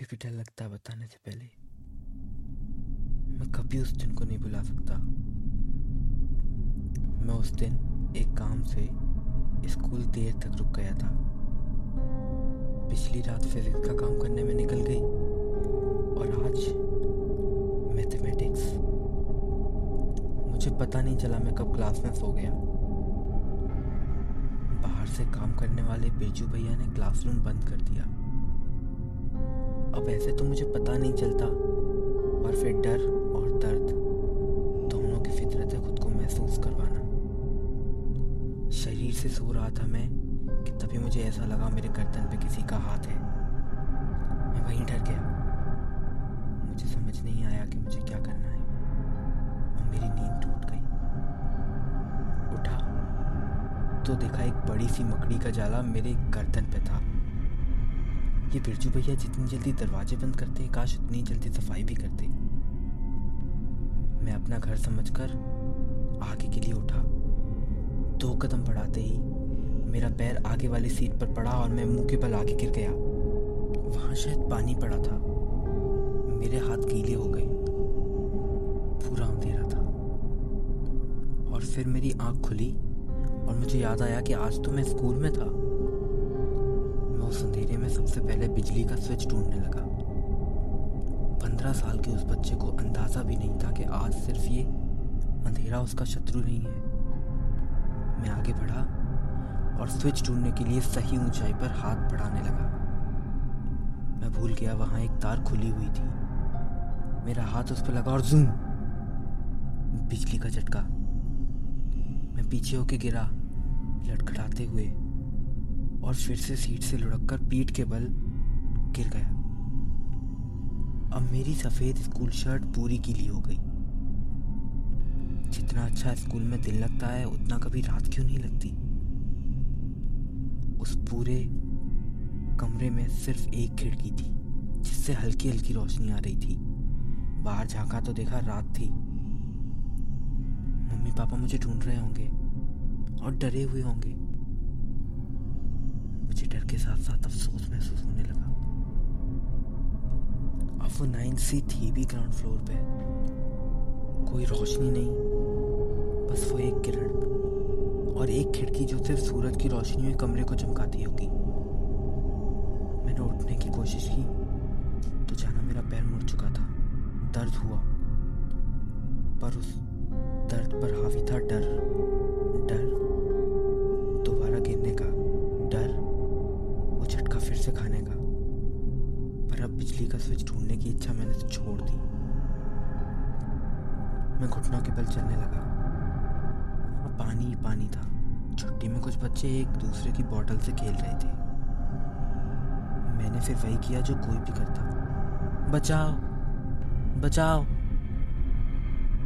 भी डर लगता है बताने से पहले। मैं कभी उस दिन को नहीं भुला सकता। मैं उस दिन एक काम से स्कूल देर तक रुक गया था। पिछली रात फिजिक्स का काम करने में निकल गई और आज मैथमेटिक्स। मुझे पता नहीं चला मैं कब क्लास में सो गया। बाहर से काम करने वाले बिरजू भैया ने क्लासरूम बंद कर दिया। अब ऐसे तो मुझे पता नहीं चलता, पर फिर डर और दर्द दोनों की फितरत है खुद को महसूस करवाना। शरीर से सो रहा था मैं कि तभी मुझे ऐसा लगा मेरे गर्दन पे किसी का हाथ है। मैं वहीं डर गया। मुझे समझ नहीं आया कि मुझे क्या करना है। और मेरी नींद टूट गई। उठा तो देखा एक बड़ी सी मकड़ी का जाला मेरे गर्दन पे था। ये बिरजू भैया जितनी जल्दी दरवाजे बंद करते, काश उतनी जल्दी सफ़ाई भी करते। मैं अपना घर समझकर आगे के लिए उठा। दो कदम बढ़ाते ही मेरा पैर आगे वाली सीट पर पड़ा और मैं मुँह के बल आगे गिर गया। वहाँ शायद पानी पड़ा था। मेरे हाथ गीले हो गए। पूरा अंधेरा था। और फिर मेरी आँख खुली और मुझे याद आया कि आज तो मैं स्कूल में था। सबसे पहले बिजली का स्विच ढूँढने लगा। पंद्रह साल के उस बच्चे को अंदाज़ा भी नहीं था कि आज सिर्फ़ ये अंधेरा उसका शत्रु नहीं है। मैं आगे बढ़ा और स्विच ढूँढने के लिए सही ऊंचाई पर हाथ बढ़ाने लगा। मैं भूल गया, वहाँ एक तार खुली हुई थी। मेरा हाथ उस पर लगा और जूम। बिजली का झटका। मैं पीछे होके गिरा लटखड़ाते हुए। और फिर से सीट से लुढ़क कर पीठ के बल गिर गया। अब मेरी सफ़ेद स्कूल शर्ट पूरी गीली हो गई। जितना अच्छा स्कूल में दिन लगता है, उतना कभी रात क्यों नहीं लगती? उस पूरे कमरे में सिर्फ़ एक खिड़की थी, जिससे हल्की हल्की रोशनी आ रही थी। बाहर झांका तो देखा रात थी। मम्मी पापा मुझे ढूंढ रहे होंगे और डरे हुए होंगे। के साथ साथ अफसोस महसूस होने लगा। अब वो नाइन सी थी भी ग्राउंड फ्लोर पे। कोई रोशनी नहीं, बस वो एक किरण। और एक खिड़की जो सिर्फ़ सूरज की रोशनी में कमरे को चमकाती होगी। मैंने उठने की कोशिश की तो जाना मेरा पैर मुड़ चुका था। दर्द हुआ। पर उस दर्द पर हावी था डर। डर। स्विच ढूँढने की इच्छा मैंने छोड़ दी। मैं घुटनों के बल चलने लगा। वहाँ पानी ही पानी था। छुट्टी में कुछ बच्चे एक दूसरे की बोतल से खेल रहे थे। मैंने फिर वही किया जो कोई भी करता। बचाओ बचाओ।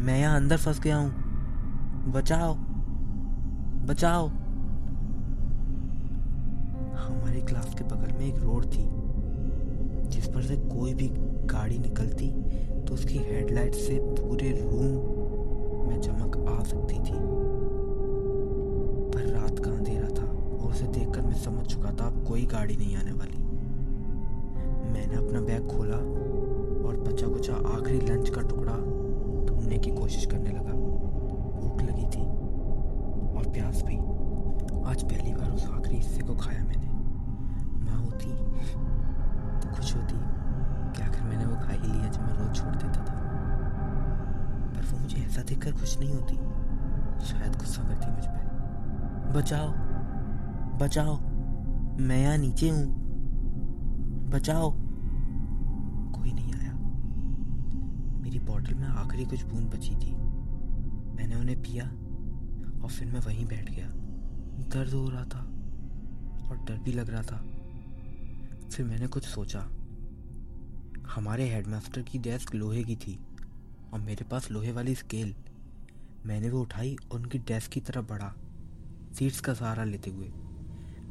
मैं यहाँ अंदर फंस गया हूँ। बचाओ बचाओ। हमारे क्लास के बगल में एक रोड थी। जिस पर से कोई भी गाड़ी निकलती तो उसकी हेडलाइट से पूरे रूम में चमक आ सकती थी। पर रात का अंधेरा था, और उसे देखकर मैं समझ चुका था अब कोई गाड़ी नहीं आने वाली। मैंने अपना बैग खोला, और बचा कुचा आखिरी लंच का टुकड़ा ढूँढने की कोशिश करने लगा। भूख लगी थी, और प्यास भी। आज पहली बार उस आखिरी हिस्से को खाया मैंने। खुश होती कि आखिर मैंने वो खा ही लिया जो मैं रोज छोड़ देता था। पर वो मुझे ऐसा देखकर खुश नहीं होती। शायद गुस्सा करती मुझ पर बचाओ बचाओ, मैं यहाँ नीचे हूँ। बचाओ। कोई नहीं आया। मेरी बॉटल में आखिरी कुछ बूंद बची थी। मैंने उन्हें पिया और फिर मैं वहीं बैठ गया। दर्द हो रहा था और डर भी लग रहा था। फिर मैंने कुछ सोचा। हमारे हेडमास्टर की डेस्क लोहे की थी और मेरे पास लोहे वाली स्केल मैंने वो उठाई और उनकी डेस्क की तरफ़ बढ़ा सीट्स का सहारा लेते हुए।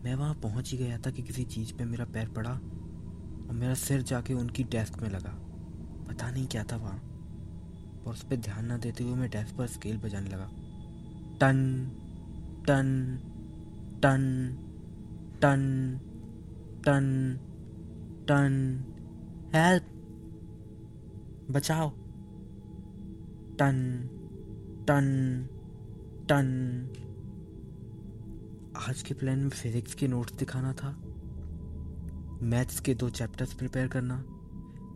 मैं वहाँ पहुँच ही गया था कि किसी चीज़ पे मेरा पैर पड़ा और मेरा सिर जाके उनकी डेस्क में लगा। पता नहीं क्या था वहाँ और उस पर ध्यान ना देते हुए मैं डेस्क पर स्केल बजाने लगा। टन टन टन टन टन टन हेल्प बचाओ। टन टन टन। आज के प्लान में फिजिक्स के नोट्स दिखाना था। मैथ्स के दो चैप्टर्स प्रिपेयर करना।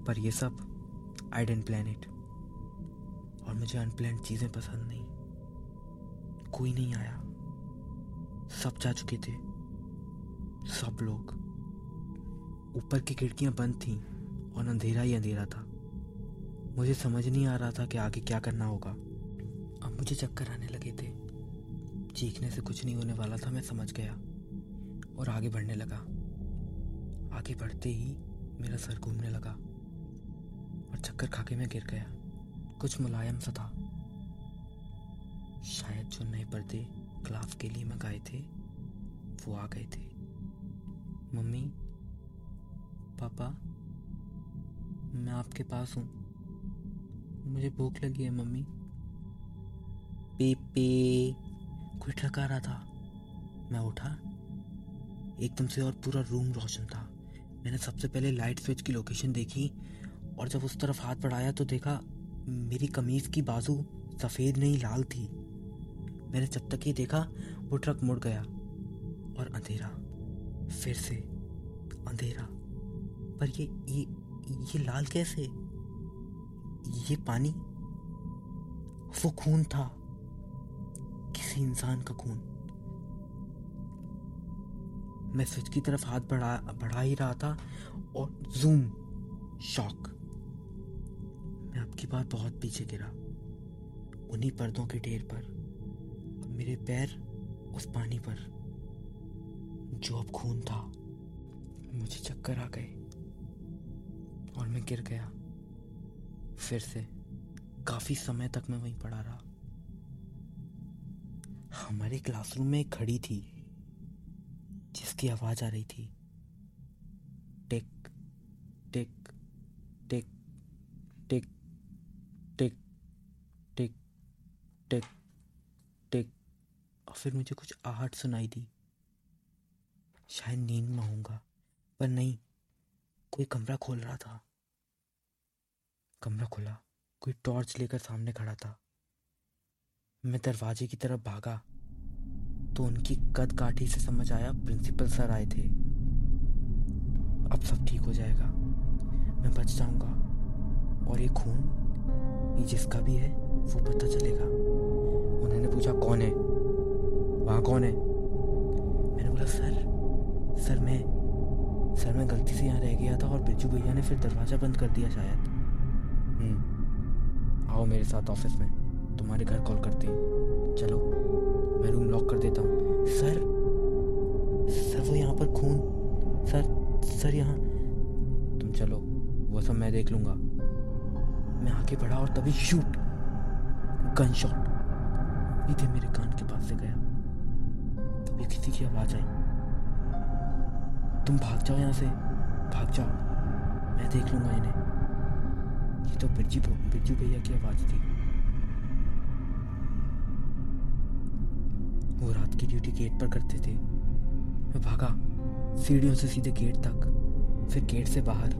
पर ये सब आई डेंट प्लान इट और मुझे अनप्लान चीज़ें पसंद नहीं। कोई नहीं आया। सब जा चुके थे। सब लोग। ऊपर की खिड़कियाँ बंद थीं और अंधेरा ही अंधेरा था। मुझे समझ नहीं आ रहा था कि आगे क्या करना होगा। अब मुझे चक्कर आने लगे थे। चीखने से कुछ नहीं होने वाला था, मैं समझ गया और आगे बढ़ने लगा। आगे बढ़ते ही मेरा सर घूमने लगा और चक्कर खाके मैं गिर गया। कुछ मुलायम सा था। शायद जो नए पर्दे क्लास के लिए मंगाए थे, वो आ गए थे। मम्मी पापा, मैं आपके पास हूँ। मुझे भूख लगी है, मम्मी। पीपी, कोई ठका रहा था? मैं उठा। एकदम से और पूरा रूम रोशन था। मैंने सबसे पहले लाइट स्विच की लोकेशन देखी और जब उस तरफ़ हाथ बढ़ाया तो देखा मेरी कमीज की बाजू सफ़ेद नहीं, लाल थी। मैंने जब तक ये देखा, वो ट्रक मुड़ गया और अंधेरा, फिर से अंधेरा। पर ये ये ये लाल कैसे? ये पानी? वो खून था। किसी इंसान का खून। मैं स्विच की तरफ़ हाथ बढ़ा बढ़ा ही रहा था और जूम, शॉक। मैं आपकी बात बहुत पीछे गिरा, उन्हीं पर्दों के ढेर पर और मेरे पैर उस पानी पर, जो अब खून था। मुझे चक्कर आ गए। और मैं गिर गया। फिर से काफ़ी समय तक मैं वहीं पड़ा रहा। हमारे क्लासरूम में एक घड़ी थी, जिसकी आवाज़ आ रही थी। टिक टिक टिक टिक टिक टिक टिक टिक। और फिर मुझे कुछ आहट सुनाई दी। शायद नींद में होऊँगा, पर नहीं कोई कमरा खोल रहा था। कमरा खुला, कोई टॉर्च लेकर सामने खड़ा था। मैं दरवाजे की तरफ़ भागा तो उनकी कद काठी से समझ आया प्रिंसिपल सर आए थे। अब सब ठीक हो जाएगा। मैं बच जाऊँगा। और ये खून, ये जिसका भी है, वो पता चलेगा। उन्होंने पूछा, कौन है? वहाँ कौन है? मैंने बोला, सर सर, मैं सर मैं गलती से यहाँ रह गया था और बिज्जू भैया ने फिर दरवाज़ा बंद कर दिया शायद। हम्म, आओ मेरे साथ ऑफ़िस में। तुम्हारे घर कॉल करते हैं। चलो मैं रूम लॉक कर देता हूँ। सर सर वो यहाँ पर खून। सर सर यहाँ। तुम चलो वो सब मैं देख लूँगा। मैं आगे बढ़ा और तभी शूट। गन शॉट सीधे मेरे कान के पास से गया। तभी किसी की आवाज़ आई। तुम भाग जाओ यहाँ से। भाग जाओ। मैं देख लूँगा इन्हें। ये तो बिरजी बिरजू भैया की आवाज़ थी। वो रात की ड्यूटी गेट पर करते थे। मैं भागा। सीढ़ियों से सीधे गेट तक। फिर गेट से बाहर।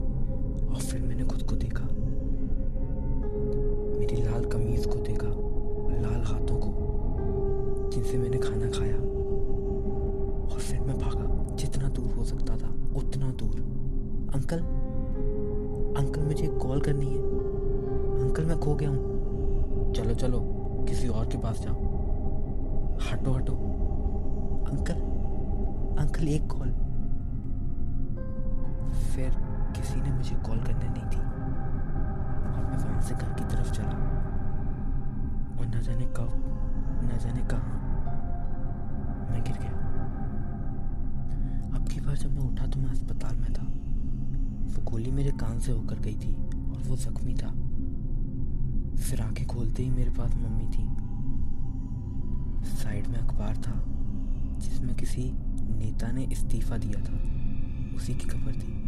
और फिर मैंने खुद को देखा। हटो हटो अंकल अंकल एक कॉल फिर किसी ने मुझे कॉल करने नहीं दी. और मैं वहाँ से घर की तरफ़ चला. और न जाने कब, न जाने कहा मैं गिर गया. अब की बार जब मैं उठा तो मैं अस्पताल में था. वो गोली मेरे कान से होकर गई थी और वो जख्मी था. फिर आँखें खोलते ही मेरे पास मम्मी थी. साइड में अखबार था, जिसमें किसी नेता ने इस्तीफा दिया था। उसी की खबर थी।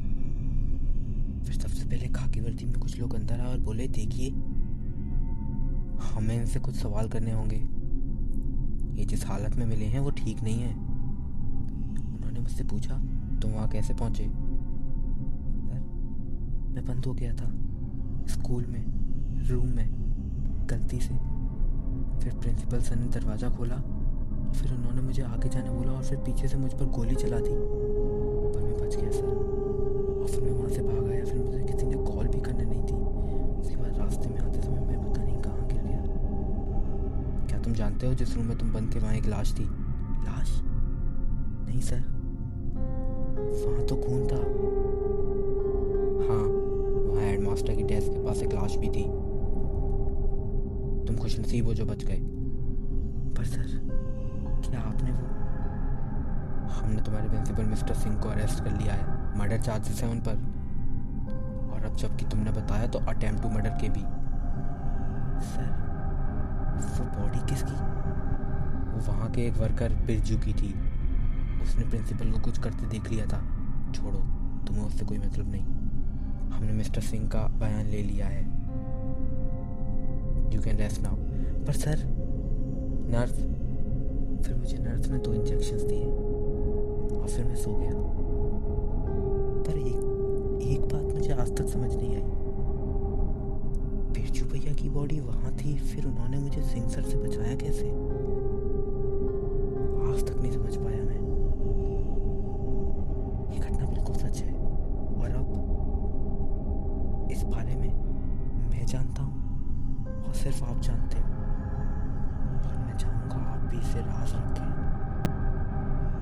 फिर सबसे पहले खाकी वर्दी में कुछ लोग अंदर आए और बोले, देखिए, हमें इनसे कुछ सवाल करने होंगे। ये जिस हालत में मिले हैं, वो ठीक नहीं है। उन्होंने मुझसे पूछा, तुम वहाँ कैसे पहुँचे? मैं बंद हो गया था, स्कूल में, रूम में, गलती से। फिर प्रिंसिपल सर ने दरवाज़ा खोला, फिर उन्होंने मुझे आगे जाने बोला और फिर पीछे से मुझ पर गोली चला दी। पर मैं बच गया, सर। और फिर मैं वहाँ से भाग आया, फिर मुझे किसी ने कॉल भी करने नहीं दी। उसके बाद रास्ते में आते समय मैं पता नहीं कहाँ गिर गया। क्या तुम जानते हो जिस रूम में तुम बंद थे वहाँ एक लाश थी? लाश? नहीं, सर। वहाँ तो खून था। हाँ वहाँ हेडमास्टर की डेस्क के पास एक लाश भी थी। तुम खुश नसीब हो जो बच गए। पर सर क्या आपने वो हमने तुम्हारे प्रिंसिपल मिस्टर सिंह को अरेस्ट कर लिया है मर्डर चार्जेस हैं उन पर। और अब जबकि तुमने बताया तो अटेम्प्ट टू मर्डर के भी। सर वो बॉडी किसकी? वो वहाँ के एक वर्कर बिरजू की थी। उसने प्रिंसिपल को कुछ करते देख लिया था। छोड़ो तुम्हें उससे कोई मतलब नहीं। हमने मिस्टर सिंह का बयान ले लिया है। यू कैन रेस्ट नाउ पर सर नर्स फिर मुझे नर्स ने दो इंजेक्शन दिए और फिर मैं सो गया। पर एक एक बात मुझे आज तक समझ नहीं आई। बिरजू भैया की बॉडी वहाँ थी, फिर उन्होंने मुझे सिंह सर से बचाया कैसे? आज तक नहीं समझ पाया मैं। ये घटना बिल्कुल सच है। और अब इस बारे में मैं जानता सिर्फ़ आप जानते हो। और मैं चाहूँगा आप भी इसे राज रखें।